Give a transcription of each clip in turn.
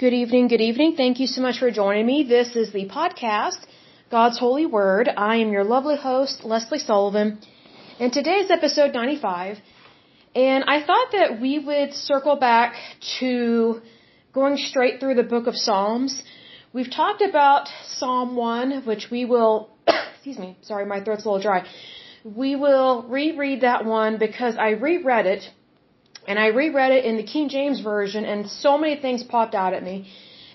Good evening, good evening. Thank you so much for joining me. This is the podcast, God's Holy Word. I am your lovely host, Lesley Sullivan, and today is episode 95. And I thought that we would circle back to going straight through the book of Psalms. We've talked about Psalm 1, which we will, excuse me, sorry, my throat's a little dry. We will reread that one because I reread it and I reread it in the King James Version, and so many things popped out at me,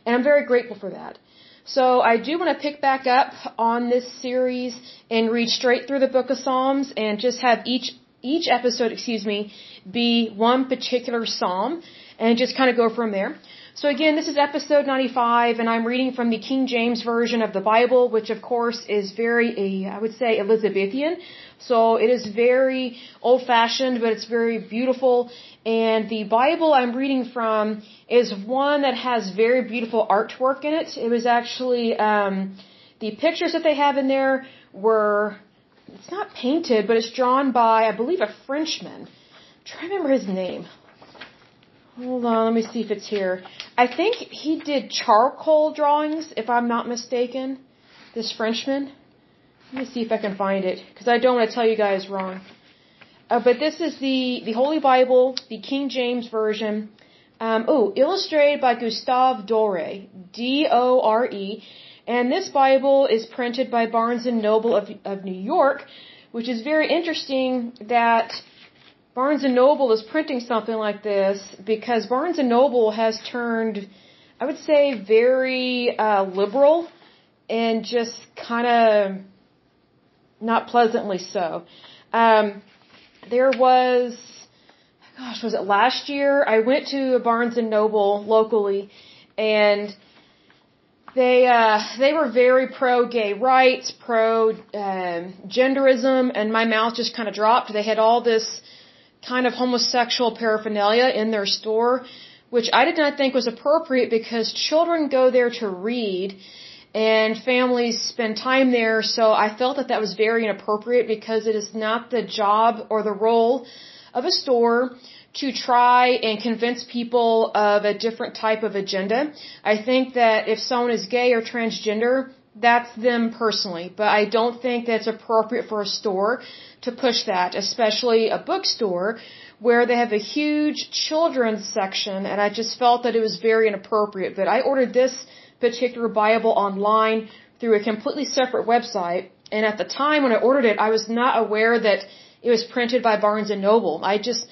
and I'm very grateful for that. So I do want to pick back up on this series and read straight through the book of Psalms and just have each each episode, excuse me, be one particular psalm and just kind of go from there. So again, this is episode 95 and I'm reading from the King James version of the Bible, which of course is very, I would say Elizabethan. So it is very old fashioned, but it's very beautiful. And the Bible I'm reading from is one that has very beautiful artwork in it. It was actually, um, the pictures that they have in there were, it's not painted, but it's drawn by, I believe, a Frenchman. I'm trying to remember his name. Hold on, let me see if it's here. I think he did charcoal drawings, if I'm not mistaken. This Frenchman. Let me see if I can find it, because I don't want to tell you guys wrong. Uh, but this is the, the Holy Bible, the King James Version. Um, oh, illustrated by Gustave Dore, D-O-R-E. And this Bible is printed by Barnes & Noble of, of New York, which is very interesting that Barnes & Noble is printing something like this because Barnes & Noble has turned, I would say, very uh, liberal and just kind of not pleasantly so. Um, there was, gosh, was it last year? I went to a Barnes and Noble locally, and they uh, they were very pro gay rights, pro um, genderism, and my mouth just kind of dropped. They had all this kind of homosexual paraphernalia in their store, which I did not think was appropriate because children go there to read and families spend time there. So I felt that that was very inappropriate because it is not the job or the role of a store to try and convince people of a different type of agenda. I think that if someone is gay or transgender, that's them personally, but I don't think that's appropriate for a store to push that, especially a bookstore where they have a huge children's section and I just felt that it was very inappropriate. But I ordered this particular Bible online through a completely separate website. And at the time when I ordered it, I was not aware that it was printed by Barnes and Noble. I just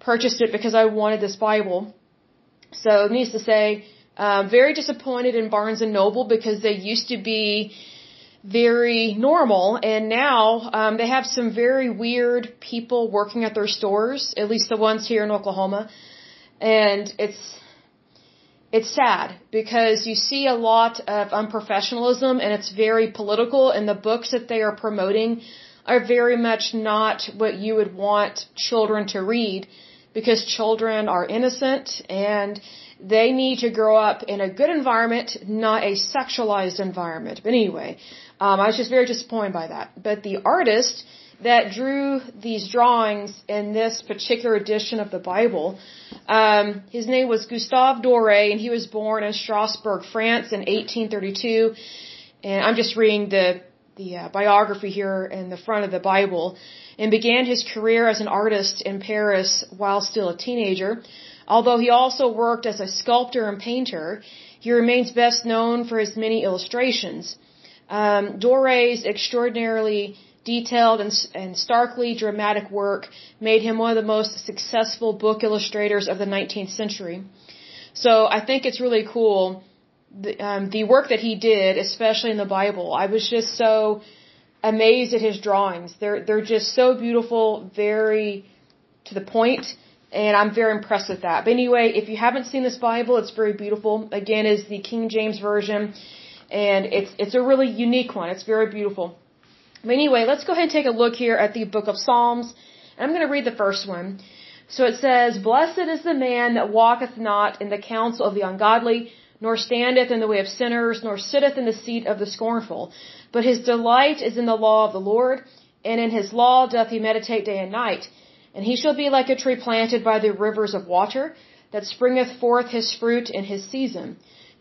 purchased it because I wanted this Bible. So needless to say, um, very disappointed in Barnes and Noble because they used to be very normal, and now um, they have some very weird people working at their stores. At least the ones here in Oklahoma, and it's it's sad because you see a lot of unprofessionalism and it's very political and the books that they are promoting are very much not what you would want children to read because children are innocent and they need to grow up in a good environment, not a sexualized environment. But anyway, um, I was just very disappointed by that. But the artist that drew these drawings in this particular edition of the Bible. Um, his name was Gustave Doré, and he was born in Strasbourg, France, in 1832. And I'm just reading the the uh, biography here in the front of the Bible, and began his career as an artist in Paris while still a teenager. Although he also worked as a sculptor and painter, he remains best known for his many illustrations. Um, Doré's extraordinarily detailed and, and starkly dramatic work made him one of the most successful book illustrators of the 19th century. So I think it's really cool the, um, the work that he did, especially in the Bible. I was just so amazed at his drawings. They're they're just so beautiful, very to the point, and I'm very impressed with that. But anyway, if you haven't seen this Bible, it's very beautiful. Again, is the King James version, and it's it's a really unique one. It's very beautiful. But anyway, let's go ahead and take a look here at the book of Psalms. I'm going to read the first one. So it says, Blessed is the man that walketh not in the counsel of the ungodly, nor standeth in the way of sinners, nor sitteth in the seat of the scornful. But his delight is in the law of the Lord, and in his law doth he meditate day and night. And he shall be like a tree planted by the rivers of water, that springeth forth his fruit in his season.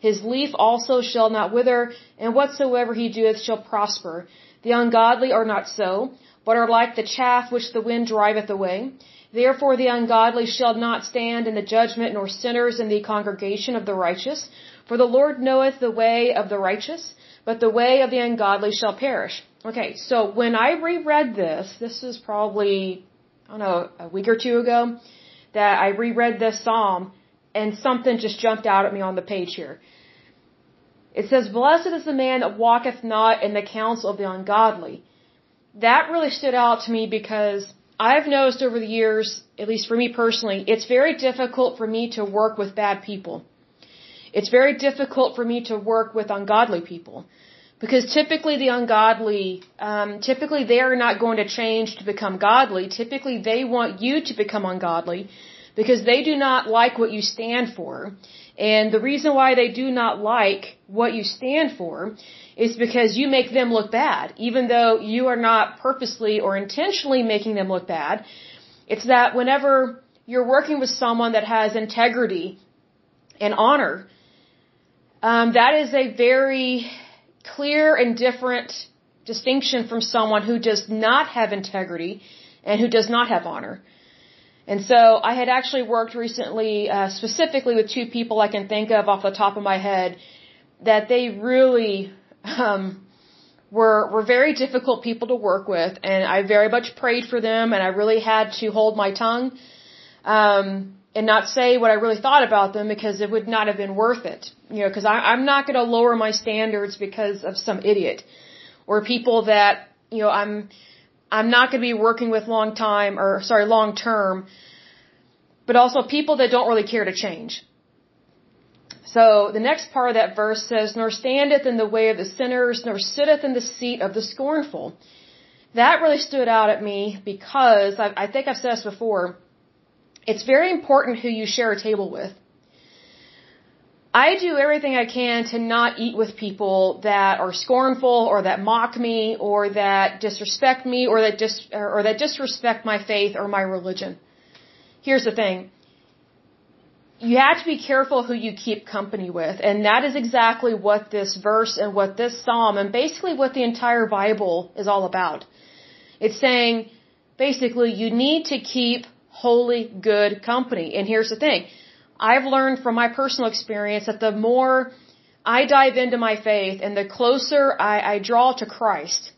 His leaf also shall not wither, and whatsoever he doeth shall prosper. The ungodly are not so, but are like the chaff which the wind driveth away. Therefore the ungodly shall not stand in the judgment, nor sinners in the congregation of the righteous. For the Lord knoweth the way of the righteous, but the way of the ungodly shall perish. Okay, so when I reread this, this is probably, I don't know, a week or two ago, that I reread this psalm, and something just jumped out at me on the page here. It says, Blessed is the man that walketh not in the counsel of the ungodly. That really stood out to me because I've noticed over the years, at least for me personally, it's very difficult for me to work with bad people. It's very difficult for me to work with ungodly people. Because typically the ungodly, um, typically they are not going to change to become godly. Typically they want you to become ungodly because they do not like what you stand for. And the reason why they do not like what you stand for is because you make them look bad, even though you are not purposely or intentionally making them look bad. It's that whenever you're working with someone that has integrity and honor, um, that is a very clear and different distinction from someone who does not have integrity and who does not have honor. And so I had actually worked recently, uh, specifically with two people I can think of off the top of my head, that they really um, were were very difficult people to work with, and I very much prayed for them, and I really had to hold my tongue um, and not say what I really thought about them because it would not have been worth it. You know, because I'm not going to lower my standards because of some idiot or people that you know I'm I'm not going to be working with long time or sorry, long term, but also people that don't really care to change. So the next part of that verse says, Nor standeth in the way of the sinners, nor sitteth in the seat of the scornful. That really stood out at me because I, I think I've said this before. It's very important who you share a table with. I do everything I can to not eat with people that are scornful or that mock me or that disrespect me or that dis or that disrespect my faith or my religion. Here's the thing. You have to be careful who you keep company with, and that is exactly what this verse and what this psalm and basically what the entire Bible is all about. It's saying basically you need to keep holy good company. And here's the thing. I've learned from my personal experience that the more I dive into my faith and the closer I, I draw to Christ,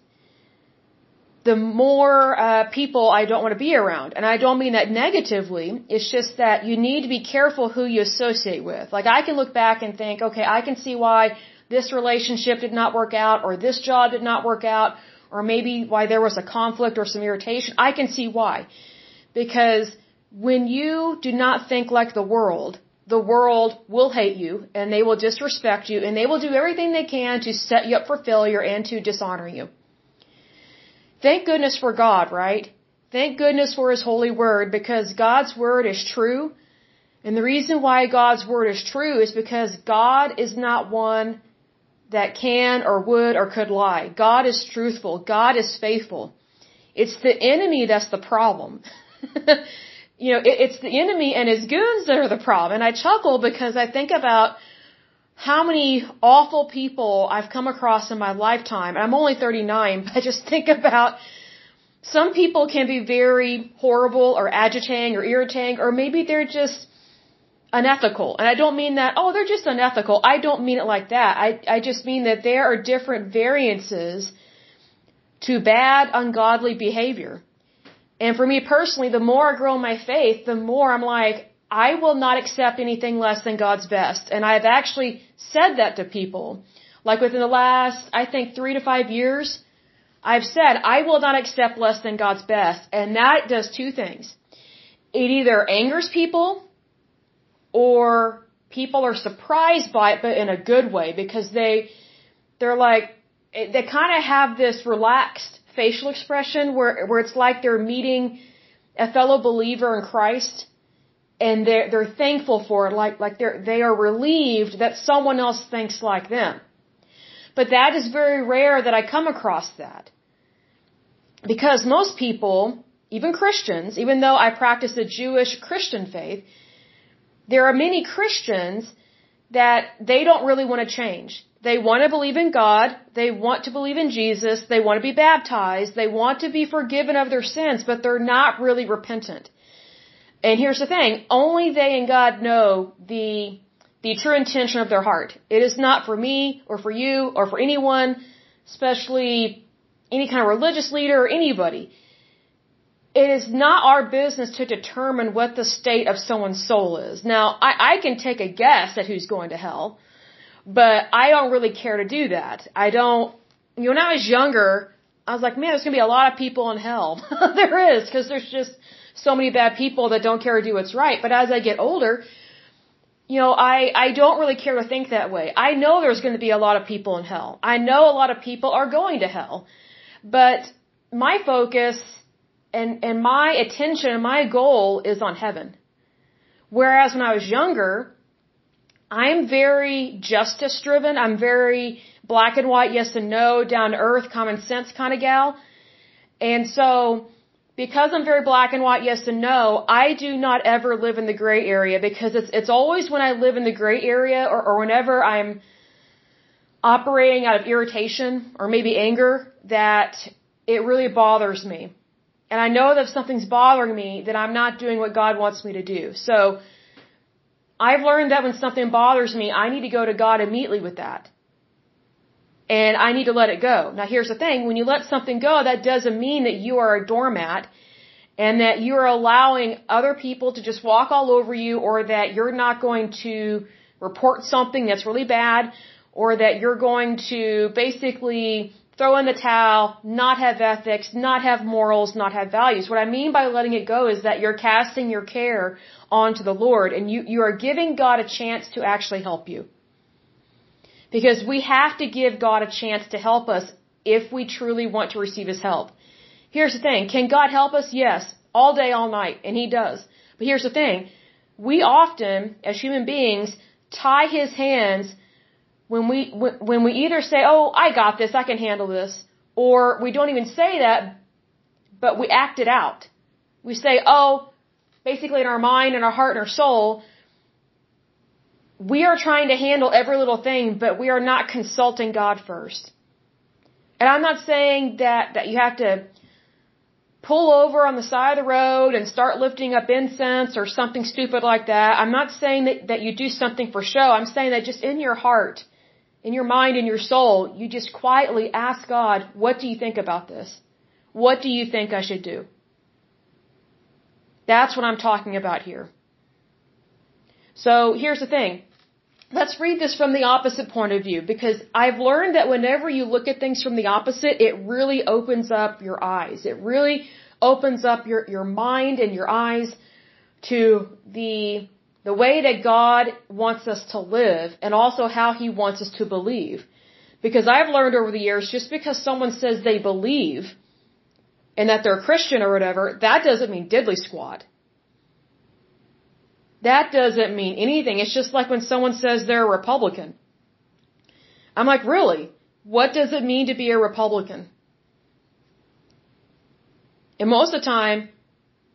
the more uh, people I don't want to be around. And I don't mean that negatively. It's just that you need to be careful who you associate with. Like I can look back and think, okay, I can see why this relationship did not work out or this job did not work out or maybe why there was a conflict or some irritation. I can see why. Because when you do not think like the world, the world will hate you and they will disrespect you and they will do everything they can to set you up for failure and to dishonor you. Thank goodness for God, right? Thank goodness for His holy word because God's word is true. And the reason why God's word is true is because God is not one that can or would or could lie. God is truthful. God is faithful. It's the enemy that's the problem. you know, it, it's the enemy and his goons that are the problem. And I chuckle because I think about how many awful people I've come across in my lifetime. I'm only 39, but I just think about some people can be very horrible or agitating or irritating, or maybe they're just unethical. And I don't mean that, oh, they're just unethical. I don't mean it like that. I, I just mean that there are different variances to bad, ungodly behavior. And for me personally, the more I grow in my faith, the more I'm like, I will not accept anything less than God's best. And I've actually said that to people. Like within the last, I think, three to five years, I've said, I will not accept less than God's best. And that does two things. It either angers people or people are surprised by it, but in a good way because they, they're like, they kind of have this relaxed facial expression where where it's like they're meeting a fellow believer in Christ and they're they're thankful for it like like they're they are relieved that someone else thinks like them. But that is very rare that I come across that. Because most people, even Christians, even though I practice a Jewish Christian faith, there are many Christians that they don't really want to change. They want to believe in God. They want to believe in Jesus. They want to be baptized. They want to be forgiven of their sins, but they're not really repentant. And here's the thing, only they and God know the, the true intention of their heart. It is not for me or for you or for anyone, especially any kind of religious leader or anybody. It is not our business to determine what the state of someone's soul is. Now, I, I can take a guess at who's going to hell, but I don't really care to do that. I don't, you know, when I was younger, I was like, man, there's going to be a lot of people in hell. there is, because there's just, so many bad people that don't care to do what's right. But as I get older, you know, I, I don't really care to think that way. I know there's going to be a lot of people in hell. I know a lot of people are going to hell. But my focus and, and my attention and my goal is on heaven. Whereas when I was younger, I'm very justice driven. I'm very black and white, yes and no, down to earth, common sense kind of gal. And so, because I'm very black and white, yes and no, I do not ever live in the gray area because it's it's always when I live in the gray area or, or whenever I'm operating out of irritation or maybe anger that it really bothers me. And I know that if something's bothering me, that I'm not doing what God wants me to do. So I've learned that when something bothers me, I need to go to God immediately with that and I need to let it go. Now here's the thing, when you let something go, that doesn't mean that you are a doormat and that you're allowing other people to just walk all over you or that you're not going to report something that's really bad or that you're going to basically throw in the towel, not have ethics, not have morals, not have values. What I mean by letting it go is that you're casting your care onto the Lord and you, you are giving God a chance to actually help you. Because we have to give God a chance to help us if we truly want to receive His help. Here's the thing. Can God help us? Yes. All day, all night. And He does. But here's the thing. We often, as human beings, tie His hands when we, when we either say, oh, I got this, I can handle this, or we don't even say that, but we act it out. We say, oh, basically in our mind and our heart and our soul, we are trying to handle every little thing, but we are not consulting God first. And I'm not saying that, that you have to pull over on the side of the road and start lifting up incense or something stupid like that. I'm not saying that, that you do something for show. I'm saying that just in your heart, in your mind, in your soul, you just quietly ask God, what do you think about this? What do you think I should do? That's what I'm talking about here. So here's the thing. Let's read this from the opposite point of view because I've learned that whenever you look at things from the opposite, it really opens up your eyes. It really opens up your, your mind and your eyes to the, the way that God wants us to live and also how He wants us to believe. Because I've learned over the years, just because someone says they believe and that they're a Christian or whatever, that doesn't mean diddly squat. That doesn't mean anything. It's just like when someone says they're a Republican. I'm like, really? What does it mean to be a Republican? And most of the time,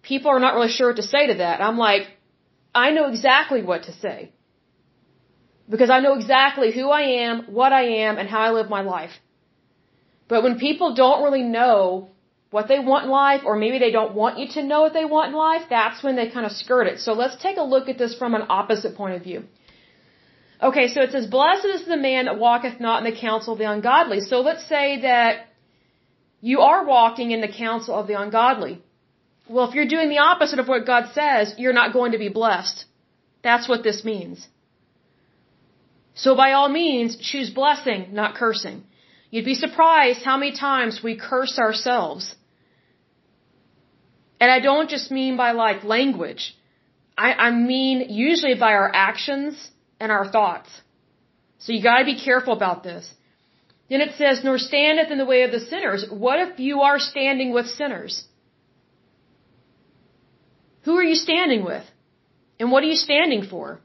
people are not really sure what to say to that. I'm like, I know exactly what to say. Because I know exactly who I am, what I am, and how I live my life. But when people don't really know what they want in life, or maybe they don't want you to know what they want in life, that's when they kind of skirt it. So let's take a look at this from an opposite point of view. Okay, so it says, Blessed is the man that walketh not in the counsel of the ungodly. So let's say that you are walking in the counsel of the ungodly. Well, if you're doing the opposite of what God says, you're not going to be blessed. That's what this means. So by all means, choose blessing, not cursing. You'd be surprised how many times we curse ourselves. And I don't just mean by like language. I, I mean usually by our actions and our thoughts. So you gotta be careful about this. Then it says, nor standeth in the way of the sinners. What if you are standing with sinners? Who are you standing with? And what are you standing for?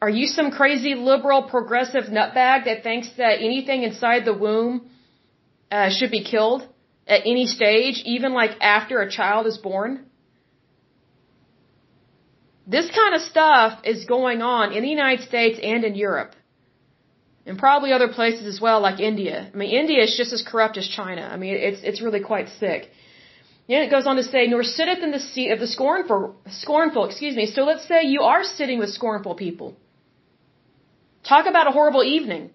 Are you some crazy liberal progressive nutbag that thinks that anything inside the womb uh, should be killed? At any stage, even like after a child is born? This kind of stuff is going on in the United States and in Europe. And probably other places as well, like India. I mean, India is just as corrupt as China. I mean, it's, it's really quite sick. And it goes on to say, nor sitteth in the seat of the scornful, scornful, excuse me. So let's say you are sitting with scornful people. Talk about a horrible evening.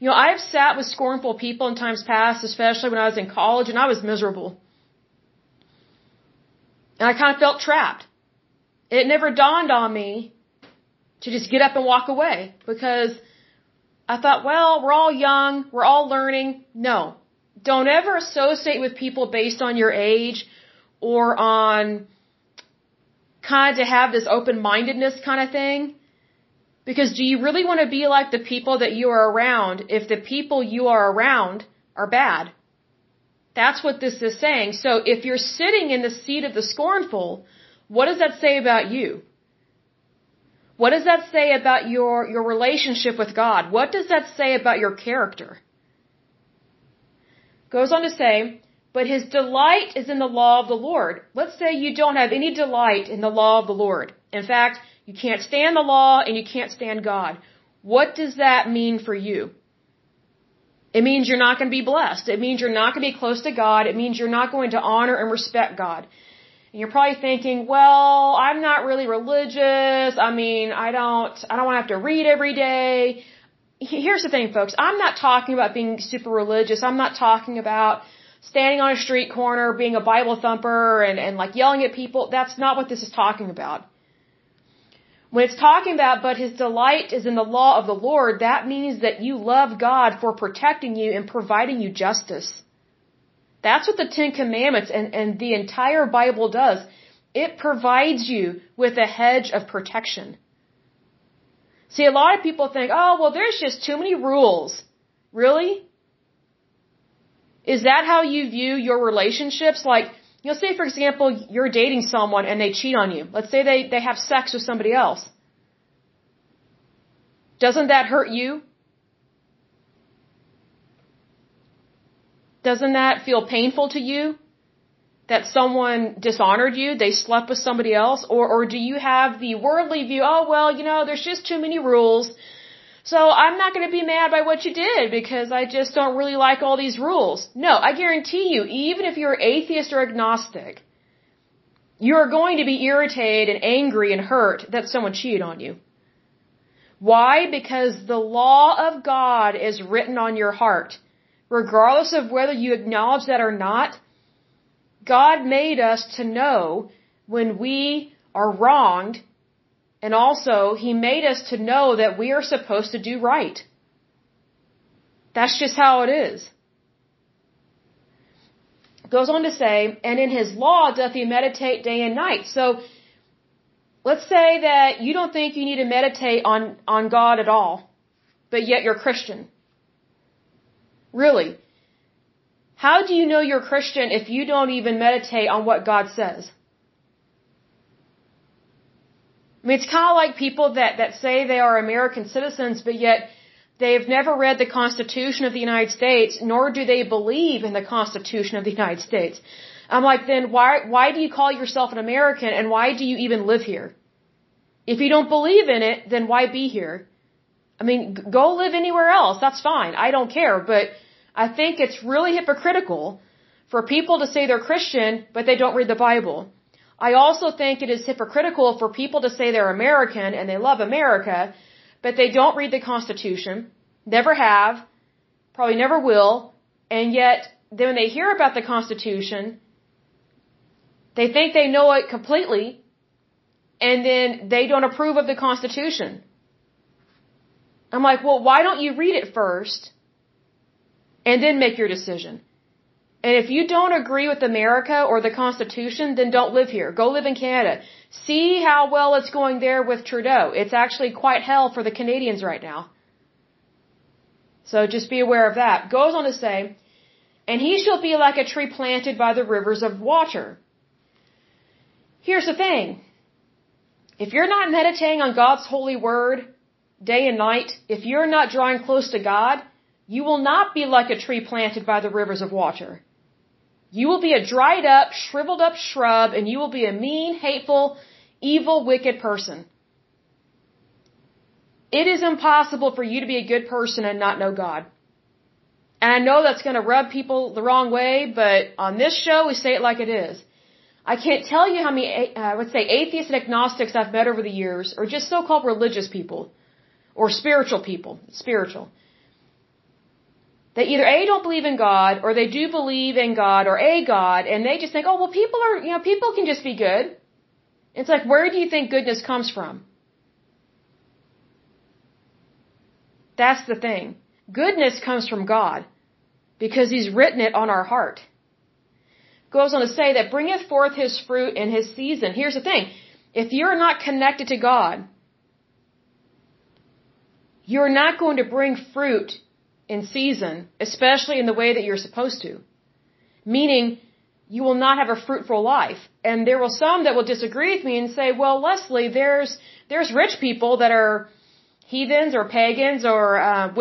You know, I've sat with scornful people in times past, especially when I was in college, and I was miserable. And I kind of felt trapped. It never dawned on me to just get up and walk away because I thought, well, we're all young, we're all learning. No. Don't ever associate with people based on your age or on kind of to have this open mindedness kind of thing. Because do you really want to be like the people that you are around if the people you are around are bad? That's what this is saying. So if you're sitting in the seat of the scornful, what does that say about you? What does that say about your, your relationship with God? What does that say about your character? Goes on to say, but his delight is in the law of the Lord. Let's say you don't have any delight in the law of the Lord. In fact, you can't stand the law and you can't stand God. What does that mean for you? It means you're not going to be blessed. It means you're not going to be close to God. It means you're not going to honor and respect God. And you're probably thinking, well, I'm not really religious. I mean, I don't, I don't want to have to read every day. Here's the thing, folks. I'm not talking about being super religious. I'm not talking about standing on a street corner, being a Bible thumper and, and like yelling at people. That's not what this is talking about. When it's talking about, but his delight is in the law of the Lord, that means that you love God for protecting you and providing you justice. That's what the Ten Commandments and, and the entire Bible does. It provides you with a hedge of protection. See, a lot of people think, oh, well, there's just too many rules. Really? Is that how you view your relationships? Like, you'll say, for example, you're dating someone and they cheat on you. Let's say they, they have sex with somebody else. Doesn't that hurt you? Doesn't that feel painful to you? That someone dishonored you, they slept with somebody else? Or, or do you have the worldly view, oh well, you know, there's just too many rules. So I'm not going to be mad by what you did because I just don't really like all these rules. No, I guarantee you, even if you're atheist or agnostic, you're going to be irritated and angry and hurt that someone cheated on you. Why? Because the law of God is written on your heart regardless of whether you acknowledge that or not, God made us to know when we are wronged, and also He made us to know that we are supposed to do right. That's just how it is. Goes on to say, and in His law doth He meditate day and night. So, let's say that you don't think you need to meditate on, on God at all, but yet you're Christian. Really. How do you know you're Christian if you don't even meditate on what God says? I mean, it's kind of like people that, that say they are American citizens, but yet they've never read the Constitution of the United States, nor do they believe in the Constitution of the United States. I'm like, then why, why do you call yourself an American and why do you even live here? If you don't believe in it, then why be here? I mean, go live anywhere else. That's fine. I don't care. But I think it's really hypocritical for people to say they're Christian, but they don't read the Bible. I also think it is hypocritical for people to say they're American and they love America, but they don't read the Constitution, never have, probably never will, and yet then when they hear about the Constitution, they think they know it completely, and then they don't approve of the Constitution. I'm like, well, why don't you read it first and then make your decision? And if you don't agree with America or the Constitution, then don't live here. Go live in Canada. See how well it's going there with Trudeau. It's actually quite hell for the Canadians right now. So just be aware of that. Goes on to say, and he shall be like a tree planted by the rivers of water. Here's the thing. If you're not meditating on God's holy word, day and night, if you're not drawing close to God, you will not be like a tree planted by the rivers of water. You will be a dried up, shriveled up shrub, and you will be a mean, hateful, evil, wicked person. It is impossible for you to be a good person and not know God. And I know that's going to rub people the wrong way, but on this show we say it like it is. I can't tell you how many, uh, would say, atheists and agnostics I've met over the years, or just so-called religious people, or spiritual people, spiritual. They either A, don't believe in God, or they do believe in God, or a God, and they just think, oh, well, people are, you know, people can just be good. It's like, where do you think goodness comes from? That's the thing. Goodness comes from God because He's written it on our heart. Goes on to say that bringeth forth His fruit in His season. Here's the thing. If you're not connected to God, you're not going to bring fruit in season, especially in the way that you're supposed to. Meaning, you will not have a fruitful life. And there will some that will disagree with me and say, well, Lesley, there's, there's rich people that are heathens or pagans or uh,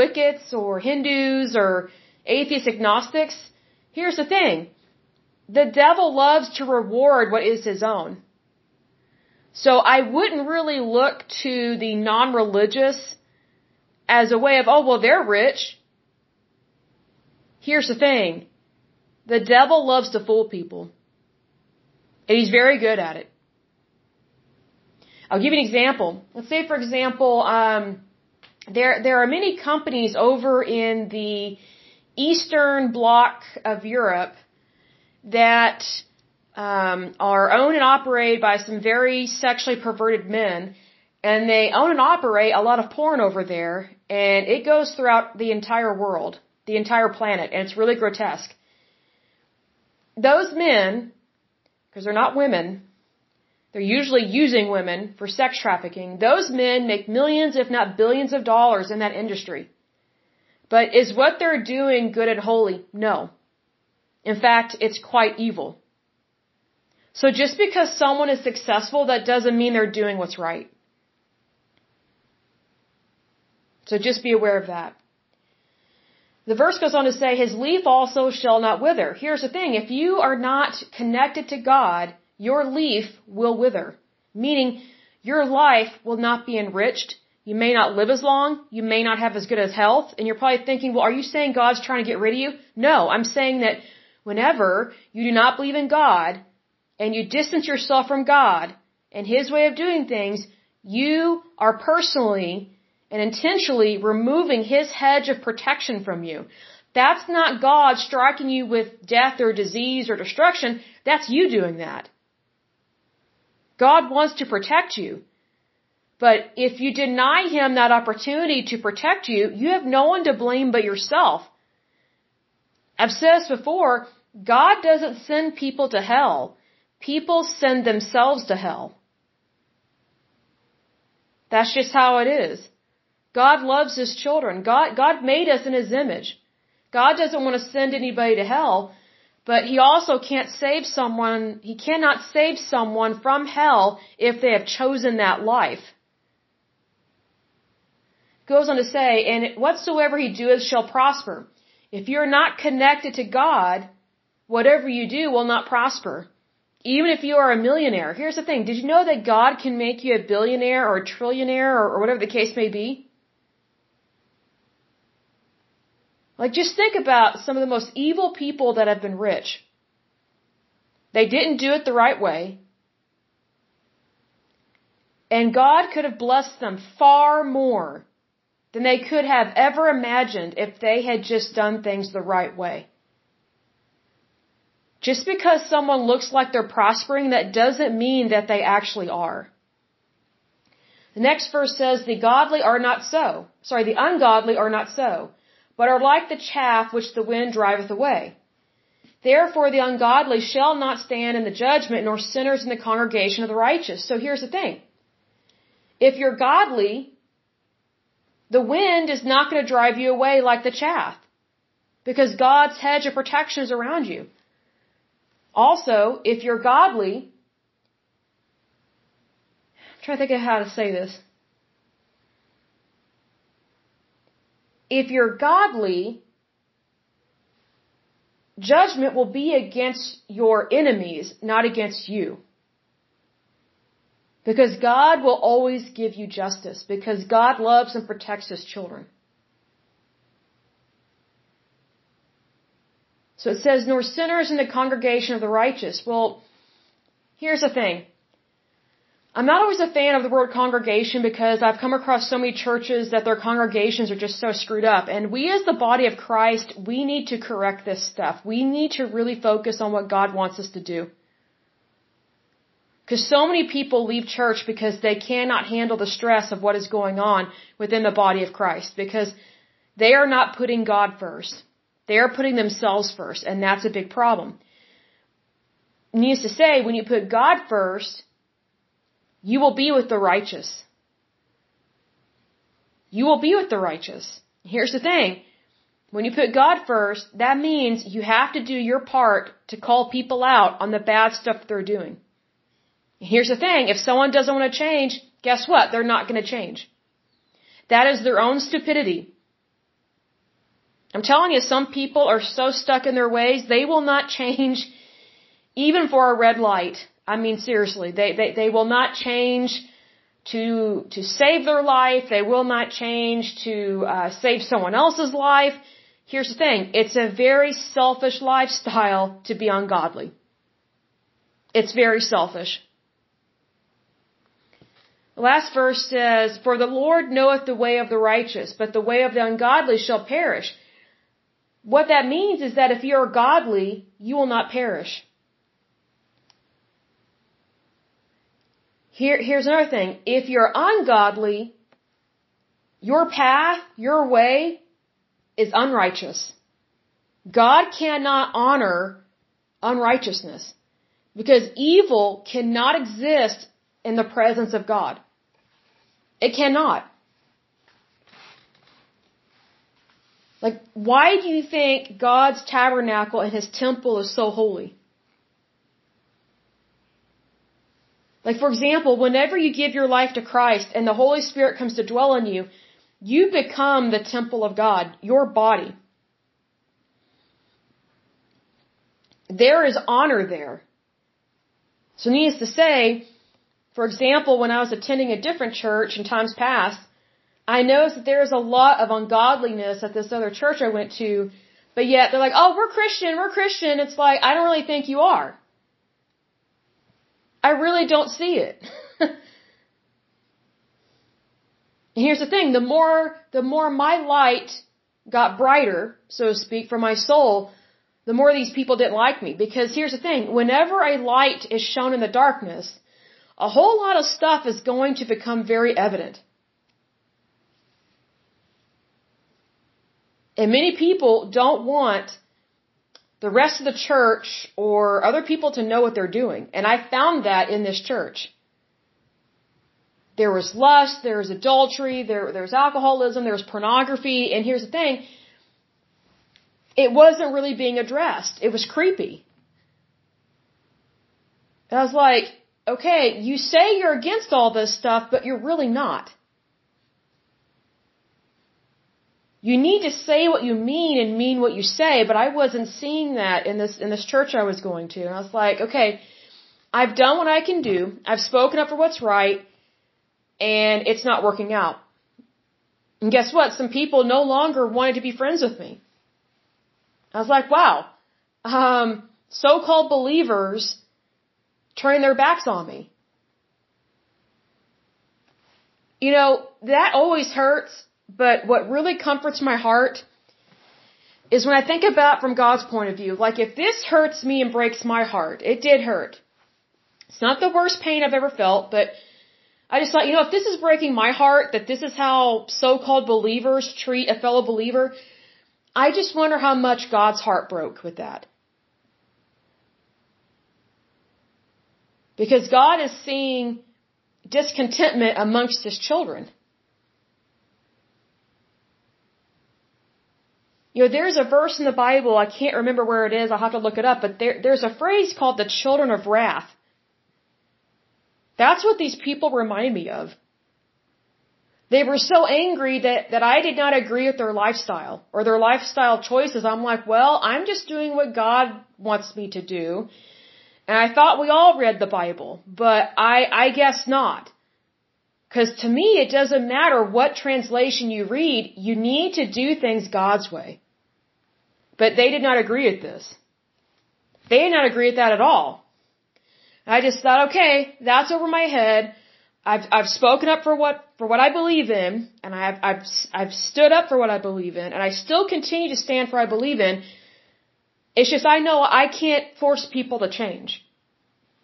or Hindus or atheist agnostics. Here's the thing. The devil loves to reward what is his own. So I wouldn't really look to the non-religious as a way of, oh, well, they're rich. Here's the thing. The devil loves to fool people. And he's very good at it. I'll give you an example. Let's say, for example, um, there there are many companies over in the eastern bloc of Europe that um, are owned and operated by some very sexually perverted men, and they own and operate a lot of porn over there, and it goes throughout the entire world, the entire planet, and it's really grotesque. Those men, because they're not women, they're usually using women for sex trafficking. Those men make millions, if not billions of dollars in that industry. But is what they're doing good and holy? No. In fact, it's quite evil. So just because someone is successful, that doesn't mean they're doing what's right. So just be aware of that. The verse goes on to say, His leaf also shall not wither. Here's the thing. If you are not connected to God, your leaf will wither. Meaning, your life will not be enriched. You may not live as long. You may not have as good as health. And you're probably thinking, well, are you saying God's trying to get rid of you? No, I'm saying that whenever you do not believe in God and you distance yourself from God and His way of doing things, you are personally and intentionally removing His hedge of protection from you. That's not God striking you with death or disease or destruction. That's you doing that. God wants to protect you. But if you deny Him that opportunity to protect you, you have no one to blame but yourself. I've said this before, God doesn't send people to hell. People send themselves to hell. That's just how it is. God loves His children. God, God made us in His image. God doesn't want to send anybody to hell. But he also can't save someone, he cannot save someone from hell if they have chosen that life. Goes on to say, and whatsoever he doeth shall prosper. If you're not connected to God, whatever you do will not prosper. Even if you are a millionaire. Here's the thing. Did you know that God can make you a billionaire or a trillionaire or, or whatever the case may be? Like just think about some of the most evil people that have been rich. They didn't do it the right way. And God could have blessed them far more than they could have ever imagined if they had just done things the right way. Just because someone looks like they're prospering, that doesn't mean that they actually are. The next verse says, the godly are not so. Sorry, the ungodly are not so but are like the chaff which the wind driveth away. Therefore the ungodly shall not stand in the judgment, nor sinners in the congregation of the righteous. So here's the thing. If you're godly, the wind is not going to drive you away like the chaff. Because God's hedge of protection is around you. Also, if you're godly, I'm trying to think of how to say this. If you're godly, judgment will be against your enemies, not against you. Because God will always give you justice. Because God loves and protects His children. So it says, nor sinners in the congregation of the righteous. Well, here's the thing. I'm not always a fan of the word congregation because I've come across so many churches that their congregations are just so screwed up. And we as the body of Christ, we need to correct this stuff. We need to really focus on what God wants us to do. Because so many people leave church because they cannot handle the stress of what is going on within the body of Christ because they are not putting God first. They are putting themselves first, and that's a big problem. Needs to say, when you put God first, you will be with the righteous. You will be with the righteous. Here's the thing. When you put God first, that means you have to do your part to call people out on the bad stuff they're doing. Here's the thing. If someone doesn't want to change, guess what? They're not going to change. That is their own stupidity. I'm telling you, some people are so stuck in their ways, they will not change even for a red light. I mean, seriously, they, they, they will not change to, to save their life. They will not change to uh, save someone else's life. Here's the thing. It's a very selfish lifestyle to be ungodly. It's very selfish. The last verse says, For the Lord knoweth the way of the righteous, but the way of the ungodly shall perish. What that means is that if you are godly, you will not perish. Here, here's another thing. If you're ungodly, your path, your way is unrighteous. God cannot honor unrighteousness because evil cannot exist in the presence of God. It cannot. Like, why do you think God's tabernacle and his temple is so holy? Like, for example, whenever you give your life to Christ and the Holy Spirit comes to dwell in you, you become the temple of God, your body. There is honor there. So, needless to say, for example, when I was attending a different church in times past, I noticed that there is a lot of ungodliness at this other church I went to, but yet they're like, oh, we're Christian, we're Christian. It's like, I don't really think you are. I really don't see it. here's the thing, the more, the more my light got brighter, so to speak, for my soul, the more these people didn't like me. Because here's the thing, whenever a light is shown in the darkness, a whole lot of stuff is going to become very evident. And many people don't want the rest of the church or other people to know what they're doing. And I found that in this church. There was lust, there was adultery, there, there was alcoholism, there was pornography, and here's the thing. It wasn't really being addressed. It was creepy. And I was like, okay, you say you're against all this stuff, but you're really not. You need to say what you mean and mean what you say, but I wasn't seeing that in this in this church I was going to. And I was like, okay, I've done what I can do. I've spoken up for what's right, and it's not working out. And guess what? Some people no longer wanted to be friends with me. I was like, wow. Um, so-called believers turning their backs on me. You know, that always hurts but what really comforts my heart is when I think about from God's point of view. Like if this hurts me and breaks my heart, it did hurt. It's not the worst pain I've ever felt, but I just thought, you know, if this is breaking my heart, that this is how so-called believers treat a fellow believer, I just wonder how much God's heart broke with that. Because God is seeing discontentment amongst his children. You know, there's a verse in the Bible, I can't remember where it is, I'll have to look it up, but there, there's a phrase called the children of wrath. That's what these people remind me of. They were so angry that, that I did not agree with their lifestyle or their lifestyle choices. I'm like, well, I'm just doing what God wants me to do. And I thought we all read the Bible, but I, I guess not. Cause to me, it doesn't matter what translation you read, you need to do things God's way. But they did not agree with this. They did not agree with that at all. I just thought, okay, that's over my head. I've I've spoken up for what for what I believe in, and I've I've I've stood up for what I believe in, and I still continue to stand for what I believe in. It's just I know I can't force people to change.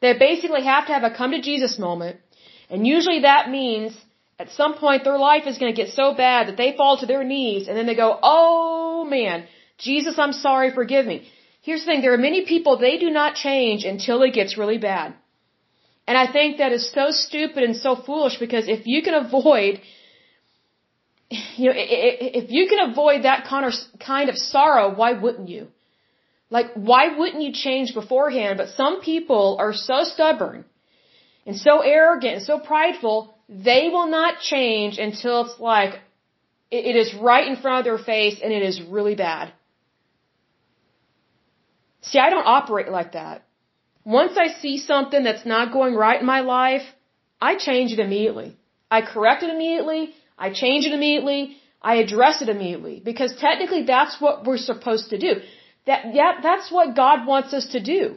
They basically have to have a come to Jesus moment, and usually that means at some point their life is going to get so bad that they fall to their knees and then they go, "Oh man, Jesus, I'm sorry, forgive me." Here's the thing, there are many people they do not change until it gets really bad. And I think that is so stupid and so foolish because if you can avoid, you know, if you can avoid that kind of sorrow, why wouldn't you? Like, why wouldn't you change beforehand? But some people are so stubborn and so arrogant and so prideful, they will not change until it's like, it is right in front of their face and it is really bad. See, I don't operate like that. Once I see something that's not going right in my life, I change it immediately. I correct it immediately. I change it immediately. I address it immediately. Because technically that's what we're supposed to do. That, yeah, that's what God wants us to do.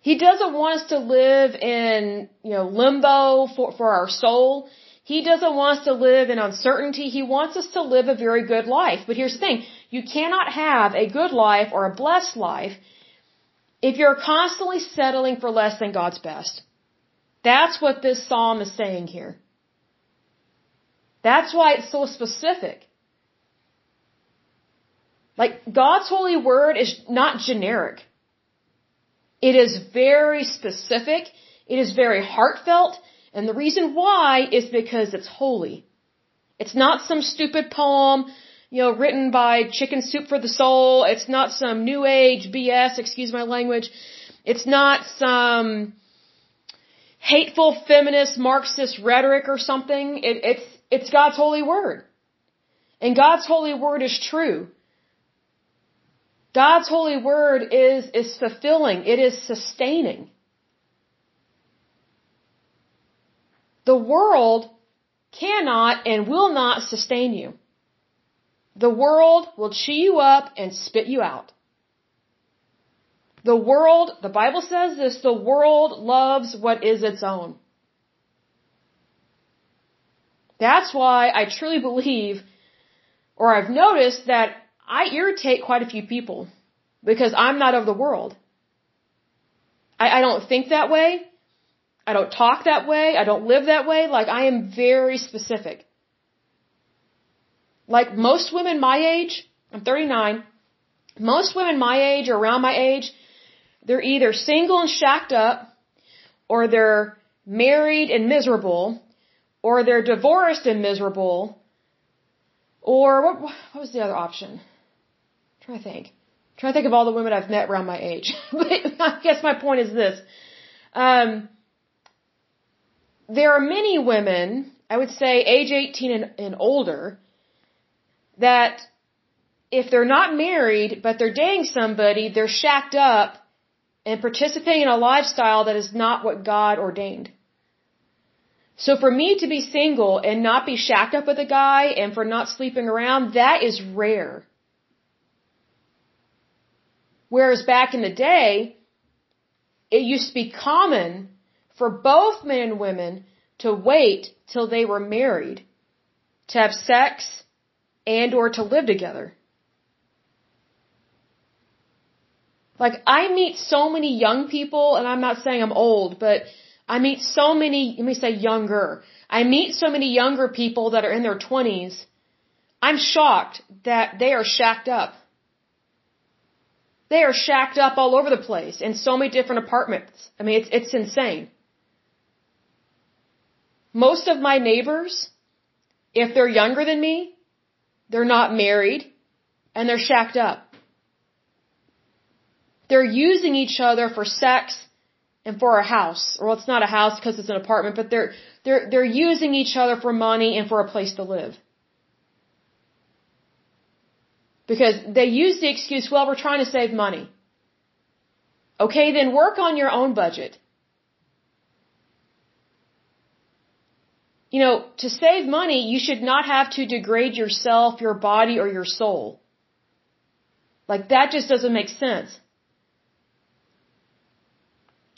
He doesn't want us to live in, you know, limbo for, for our soul. He doesn't want us to live in uncertainty. He wants us to live a very good life. But here's the thing. You cannot have a good life or a blessed life if you're constantly settling for less than God's best. That's what this psalm is saying here. That's why it's so specific. Like, God's holy word is not generic. It is very specific. It is very heartfelt. And the reason why is because it's holy. It's not some stupid poem, you know, written by Chicken Soup for the Soul. It's not some new age BS, excuse my language. It's not some hateful feminist Marxist rhetoric or something. It, it's, it's God's holy word. And God's holy word is true. God's holy word is, is fulfilling. It is sustaining. The world cannot and will not sustain you. The world will chew you up and spit you out. The world, the Bible says this, the world loves what is its own. That's why I truly believe, or I've noticed that I irritate quite a few people because I'm not of the world. I, I don't think that way. I don't talk that way. I don't live that way. Like, I am very specific. Like, most women my age, I'm 39, most women my age or around my age, they're either single and shacked up, or they're married and miserable, or they're divorced and miserable, or what, what was the other option? I'm trying to think. I'm trying to think of all the women I've met around my age. but I guess my point is this. Um, there are many women, I would say age 18 and, and older, that if they're not married, but they're dating somebody, they're shacked up and participating in a lifestyle that is not what God ordained. So for me to be single and not be shacked up with a guy and for not sleeping around, that is rare. Whereas back in the day, it used to be common for both men and women to wait till they were married to have sex and or to live together. Like I meet so many young people and I'm not saying I'm old, but I meet so many, let me say younger. I meet so many younger people that are in their 20s. I'm shocked that they are shacked up. They are shacked up all over the place in so many different apartments. I mean, it's, it's insane. Most of my neighbors, if they're younger than me, they're not married and they're shacked up. They're using each other for sex and for a house. Well, it's not a house because it's an apartment, but they're, they're, they're using each other for money and for a place to live. Because they use the excuse, well, we're trying to save money. Okay, then work on your own budget. You know, to save money, you should not have to degrade yourself, your body, or your soul. Like that just doesn't make sense.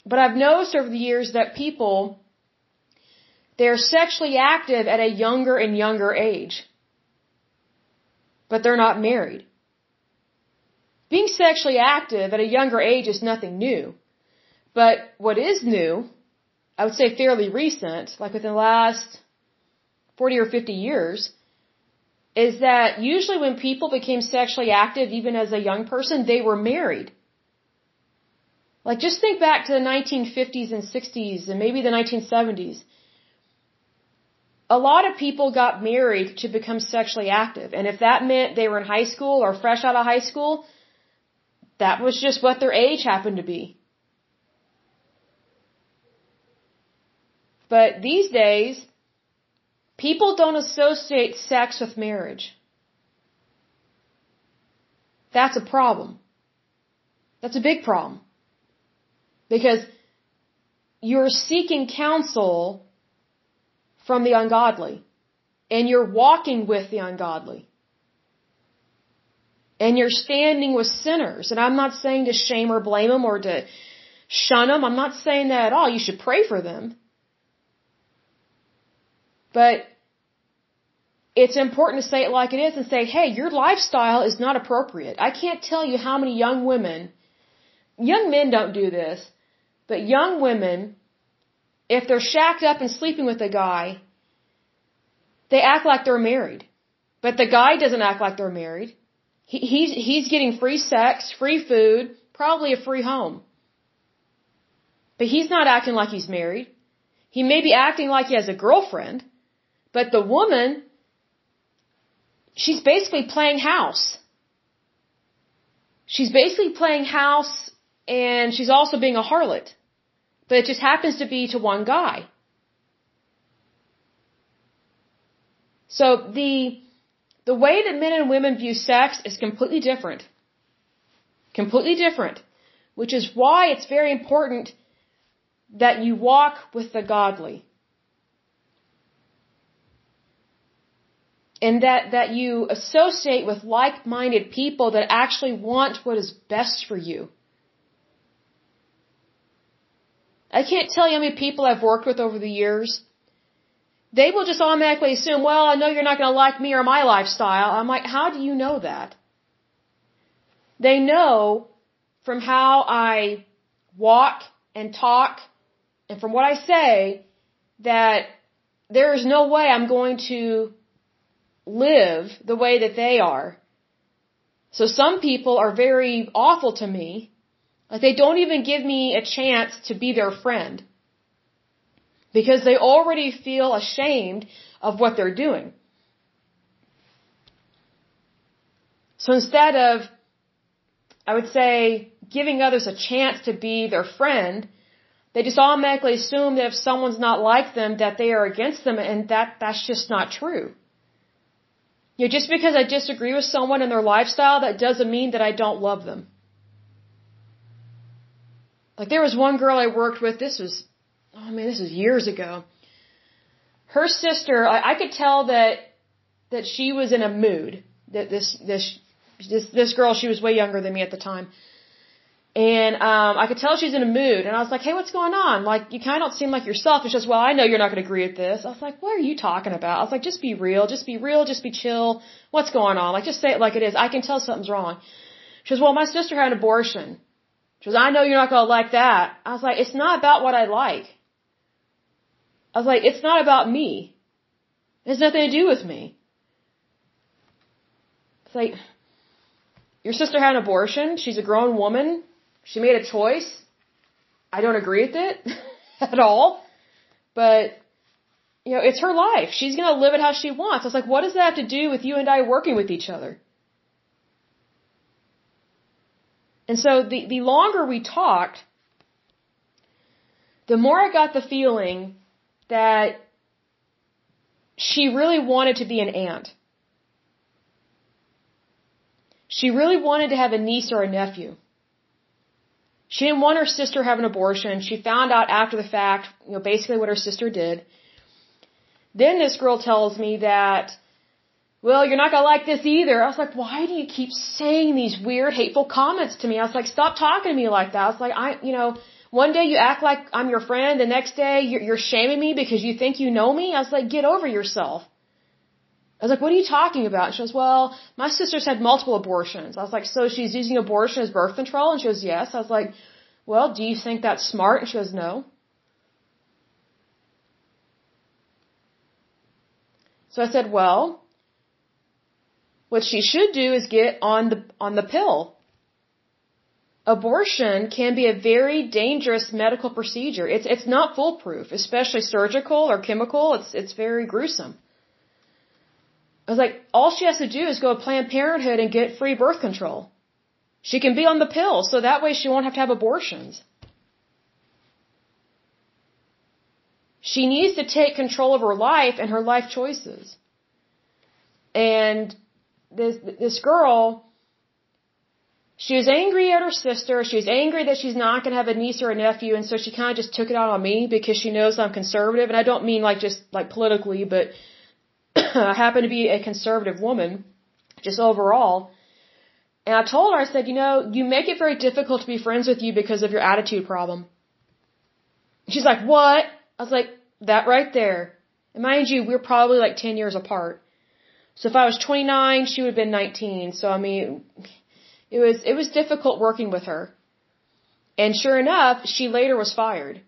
But I've noticed over the years that people, they're sexually active at a younger and younger age. But they're not married. Being sexually active at a younger age is nothing new. But what is new, I would say fairly recent, like within the last 40 or 50 years, is that usually when people became sexually active, even as a young person, they were married. Like just think back to the 1950s and 60s and maybe the 1970s. A lot of people got married to become sexually active. And if that meant they were in high school or fresh out of high school, that was just what their age happened to be. But these days, people don't associate sex with marriage. That's a problem. That's a big problem. Because you're seeking counsel from the ungodly. And you're walking with the ungodly. And you're standing with sinners. And I'm not saying to shame or blame them or to shun them. I'm not saying that at all. You should pray for them. But it's important to say it like it is and say, hey, your lifestyle is not appropriate. I can't tell you how many young women, young men don't do this, but young women, if they're shacked up and sleeping with a guy, they act like they're married. But the guy doesn't act like they're married. He, he's, he's getting free sex, free food, probably a free home. But he's not acting like he's married. He may be acting like he has a girlfriend, but the woman, she's basically playing house. She's basically playing house and she's also being a harlot. But it just happens to be to one guy. So the the way that men and women view sex is completely different. Completely different. Which is why it's very important that you walk with the godly. And that, that you associate with like-minded people that actually want what is best for you. I can't tell you how many people I've worked with over the years. They will just automatically assume, well, I know you're not going to like me or my lifestyle. I'm like, how do you know that? They know from how I walk and talk and from what I say that there is no way I'm going to live the way that they are. So some people are very awful to me like they don't even give me a chance to be their friend. Because they already feel ashamed of what they're doing. So instead of, I would say, giving others a chance to be their friend, they just automatically assume that if someone's not like them, that they are against them, and that, that's just not true. You know, just because I disagree with someone and their lifestyle, that doesn't mean that I don't love them. Like there was one girl I worked with. This was, oh man, this was years ago. Her sister, I, I could tell that that she was in a mood. That this this this this girl, she was way younger than me at the time. And um, I could tell she's in a mood, and I was like, "Hey, what's going on? Like, you kind of don't seem like yourself." It's just, "Well, I know you're not going to agree with this." I was like, "What are you talking about?" I was like, "Just be real, just be real, just be chill. What's going on? Like, just say it like it is. I can tell something's wrong." She goes, "Well, my sister had an abortion." She goes, I know you're not going to like that. I was like, it's not about what I like. I was like, it's not about me. It has nothing to do with me. It's like, your sister had an abortion. She's a grown woman. She made a choice. I don't agree with it at all. But, you know, it's her life. She's going to live it how she wants. I was like, what does that have to do with you and I working with each other? And so the, the longer we talked, the more I got the feeling that she really wanted to be an aunt. She really wanted to have a niece or a nephew. She didn't want her sister to have an abortion. She found out after the fact, you know, basically what her sister did. Then this girl tells me that, well, you're not gonna like this either. I was like, why do you keep saying these weird, hateful comments to me? I was like, stop talking to me like that. I was like, I, you know, one day you act like I'm your friend, the next day you're, you're shaming me because you think you know me. I was like, get over yourself. I was like, what are you talking about? She goes, well, my sister's had multiple abortions. I was like, so she's using abortion as birth control? And she goes, yes. I was like, well, do you think that's smart? And she goes, no. So I said, well, what she should do is get on the, on the pill. Abortion can be a very dangerous medical procedure. It's, it's not foolproof, especially surgical or chemical. It's, it's very gruesome. I was like, all she has to do is go to Planned Parenthood and get free birth control. She can be on the pill, so that way she won't have to have abortions. She needs to take control of her life and her life choices. And this this girl, she was angry at her sister. She was angry that she's not going to have a niece or a nephew, and so she kind of just took it out on me because she knows I'm conservative, and I don't mean like just like politically, but I happen to be a conservative woman, just overall. And I told her, I said, you know, you make it very difficult to be friends with you because of your attitude problem. She's like, what? I was like, that right there. And mind you, we're probably like 10 years apart. So if I was 29, she would have been 19. So I mean, it was, it was difficult working with her. And sure enough, she later was fired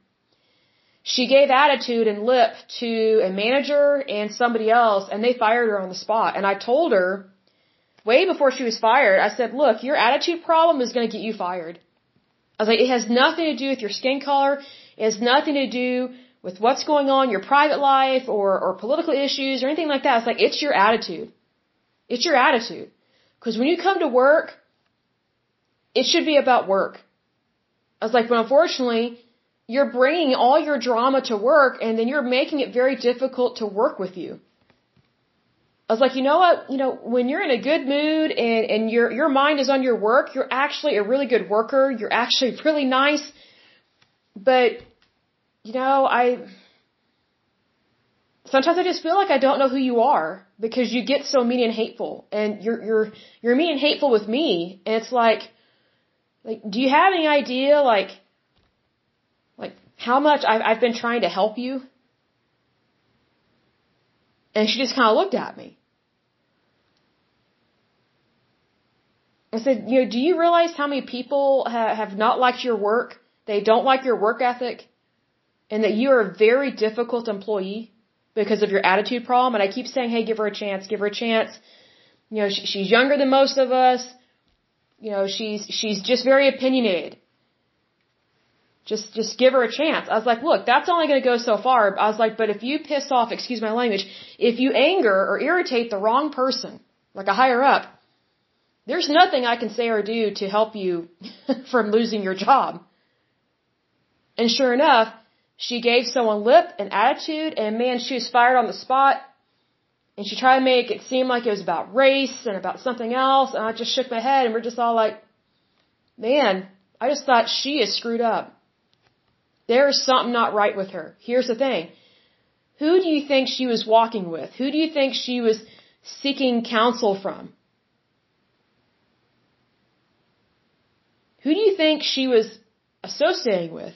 she gave attitude and lip to a manager and somebody else and they fired her on the spot. And I told her way before she was fired, I said, look, your attitude problem is going to get you fired. I was like, it has nothing to do with your skin color. It has nothing to do with what's going on in your private life or, or political issues or anything like that. It's like, it's your attitude. It's your attitude. Because when you come to work, it should be about work. I was like, but unfortunately, you're bringing all your drama to work and then you're making it very difficult to work with you. I was like, you know what? You know, when you're in a good mood and, and your, your mind is on your work, you're actually a really good worker. You're actually really nice. But, you know, I, sometimes I just feel like I don't know who you are because you get so mean and hateful and you're, you're, you're mean and hateful with me. And it's like, like, do you have any idea, like, how much I've, I've been trying to help you? And she just kind of looked at me. I said, you know, do you realize how many people ha- have not liked your work? They don't like your work ethic and that you are a very difficult employee because of your attitude problem. And I keep saying, hey, give her a chance, give her a chance. You know, she, she's younger than most of us. You know, she's, she's just very opinionated. Just, just give her a chance. I was like, look, that's only going to go so far. I was like, but if you piss off, excuse my language, if you anger or irritate the wrong person, like a higher up, there's nothing I can say or do to help you from losing your job. And sure enough, she gave someone lip and attitude, and man, she was fired on the spot. And she tried to make it seem like it was about race and about something else, and I just shook my head, and we're just all like, man, I just thought she is screwed up. There's something not right with her. Here's the thing. Who do you think she was walking with? Who do you think she was seeking counsel from? Who do you think she was associating with?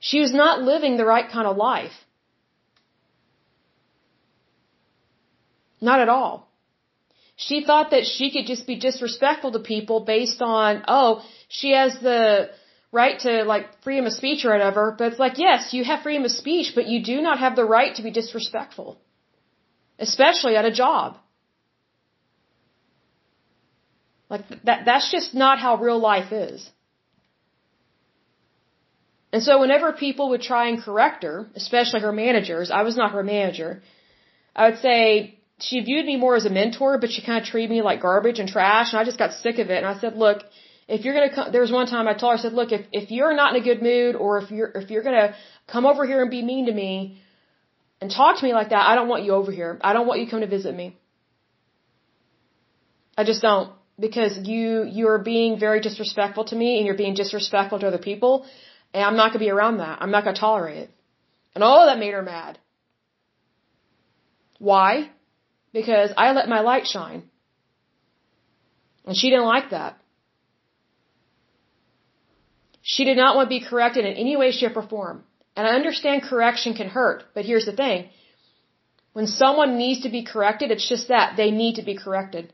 She was not living the right kind of life. Not at all. She thought that she could just be disrespectful to people based on, oh, she has the right to like freedom of speech or whatever. But it's like, yes, you have freedom of speech, but you do not have the right to be disrespectful. Especially at a job. Like that, that's just not how real life is. And so whenever people would try and correct her, especially her managers, I was not her manager, I would say, she viewed me more as a mentor, but she kind of treated me like garbage and trash, and I just got sick of it. And I said, look, if you're gonna come, there was one time I told her, I said, look, if if you're not in a good mood, or if you're if you're gonna come over here and be mean to me, and talk to me like that, I don't want you over here. I don't want you come to visit me. I just don't because you you're being very disrespectful to me and you're being disrespectful to other people and I'm not to be around that. I'm not to tolerate it. And all oh, that made her mad. Why? Because I let my light shine. And she didn't like that. She did not want to be corrected in any way, shape, or form. And I understand correction can hurt, but here's the thing. When someone needs to be corrected, it's just that. They need to be corrected.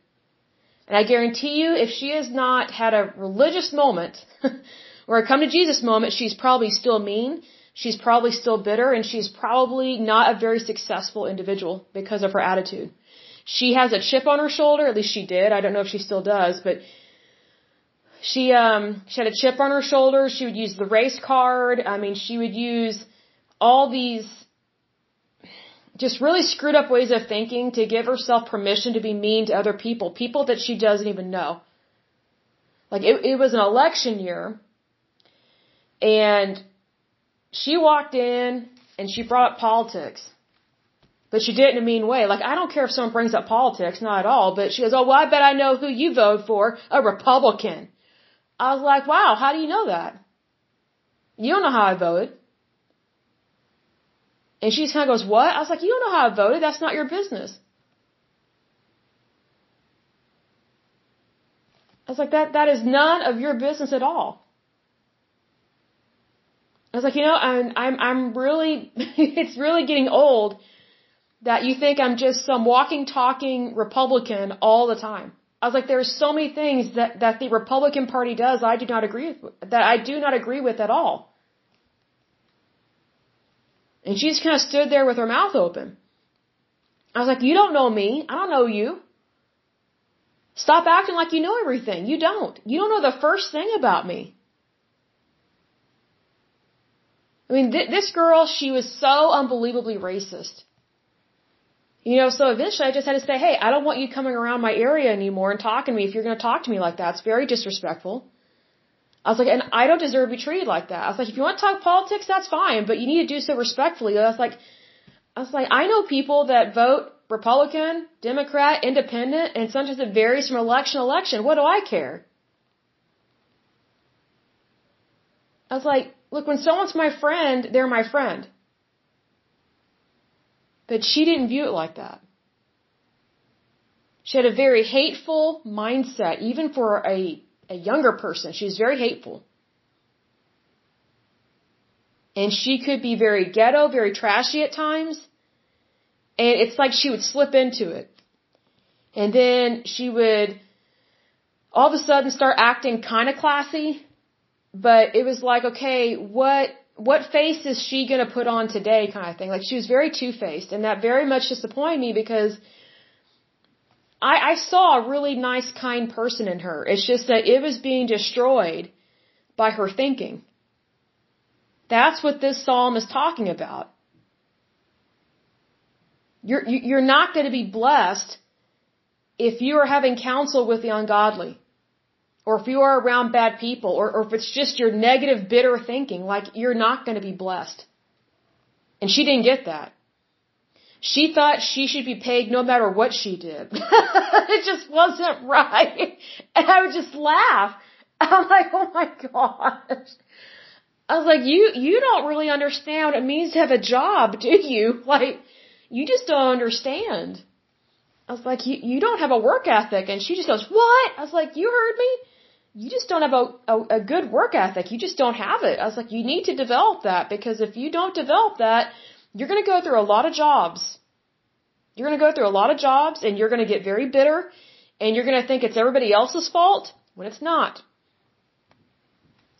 And I guarantee you, if she has not had a religious moment, or a come to Jesus moment, she's probably still mean, she's probably still bitter, and she's probably not a very successful individual because of her attitude. She has a chip on her shoulder, at least she did. I don't know if she still does, but she um she had a chip on her shoulder. She would use the race card. I mean, she would use all these just really screwed up ways of thinking to give herself permission to be mean to other people, people that she doesn't even know. Like it, it was an election year and she walked in and she brought up politics. But she did it in a mean way. Like, I don't care if someone brings up politics, not at all. But she goes, oh, well, I bet I know who you voted for, a Republican. I was like, wow, how do you know that? You don't know how I voted. And she kind of goes, what? I was like, you don't know how I voted. That's not your business. I was like, that, that is none of your business at all. I was like, you know, I'm, I'm, I'm really, it's really getting old that you think I'm just some walking, talking Republican all the time. I was like, there's so many things that, that the Republican Party does I do not agree with, that I do not agree with at all. And she just kind of stood there with her mouth open. I was like, you don't know me. I don't know you. Stop acting like you know everything. You don't. You don't know the first thing about me. I mean, th- this girl, she was so unbelievably racist. You know, so eventually I just had to say, hey, I don't want you coming around my area anymore and talking to me if you're going to talk to me like that. It's very disrespectful. I was like, and I don't deserve to be treated like that. I was like, if you want to talk politics, that's fine, but you need to do so respectfully. I was like, I was like, I know people that vote Republican, Democrat, Independent, and sometimes it varies from election to election. What do I care? I was like, look, when someone's my friend, they're my friend. But she didn't view it like that. She had a very hateful mindset, even for a, a younger person. She was very hateful. And she could be very ghetto, very trashy at times. And it's like she would slip into it. And then she would all of a sudden start acting kind of classy. But it was like, okay, what what face is she going to put on today kind of thing. Like she was very two-faced and that very much disappointed me because I, I saw a really nice, kind person in her. It's just that it was being destroyed by her thinking. That's what this psalm is talking about. You're, you're not going to be blessed if you are having counsel with the ungodly or if you are around bad people, or, or if it's just your negative, bitter thinking, like you're not going to be blessed. And she didn't get that. She thought she should be paid no matter what she did. it just wasn't right. And I would just laugh. I'm like, oh my gosh. I was like, you, you don't really understand what it means to have a job, do you? Like, you just don't understand. I was like, you, you don't have a work ethic. And she just goes, what? I was like, you heard me? You just don't have a, a, a good work ethic. You just don't have it. I was like, you need to develop that because if you don't develop that, you're going to go through a lot of jobs. You're going to go through a lot of jobs and you're going to get very bitter and you're going to think it's everybody else's fault when it's not.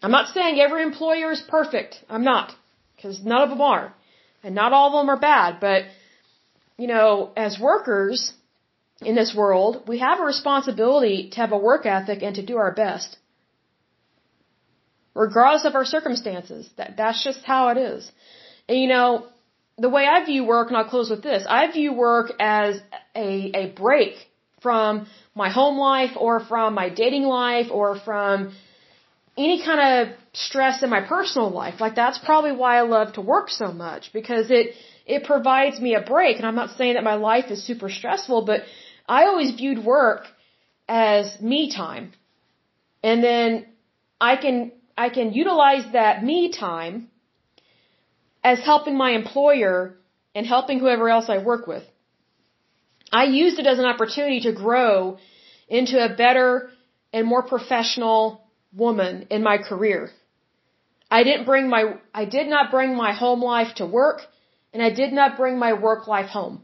I'm not saying every employer is perfect. I'm not because none of them are and not all of them are bad, but you know, as workers, in this world, we have a responsibility to have a work ethic and to do our best. Regardless of our circumstances. That, that's just how it is. And you know, the way I view work, and I'll close with this, I view work as a, a break from my home life or from my dating life or from any kind of stress in my personal life. Like that's probably why I love to work so much because it, it provides me a break. And I'm not saying that my life is super stressful, but I always viewed work as me time. And then I can, I can utilize that me time as helping my employer and helping whoever else I work with. I used it as an opportunity to grow into a better and more professional woman in my career. I didn't bring my, I did not bring my home life to work and I did not bring my work life home.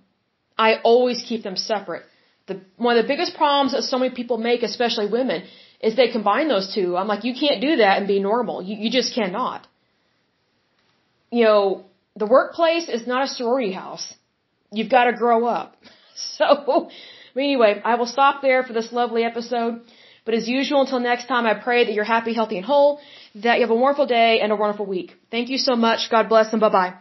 I always keep them separate. The, one of the biggest problems that so many people make, especially women, is they combine those two. I'm like, you can't do that and be normal. You, you just cannot. You know, the workplace is not a sorority house. You've got to grow up. So, anyway, I will stop there for this lovely episode. But as usual, until next time, I pray that you're happy, healthy, and whole, that you have a wonderful day and a wonderful week. Thank you so much. God bless and bye bye.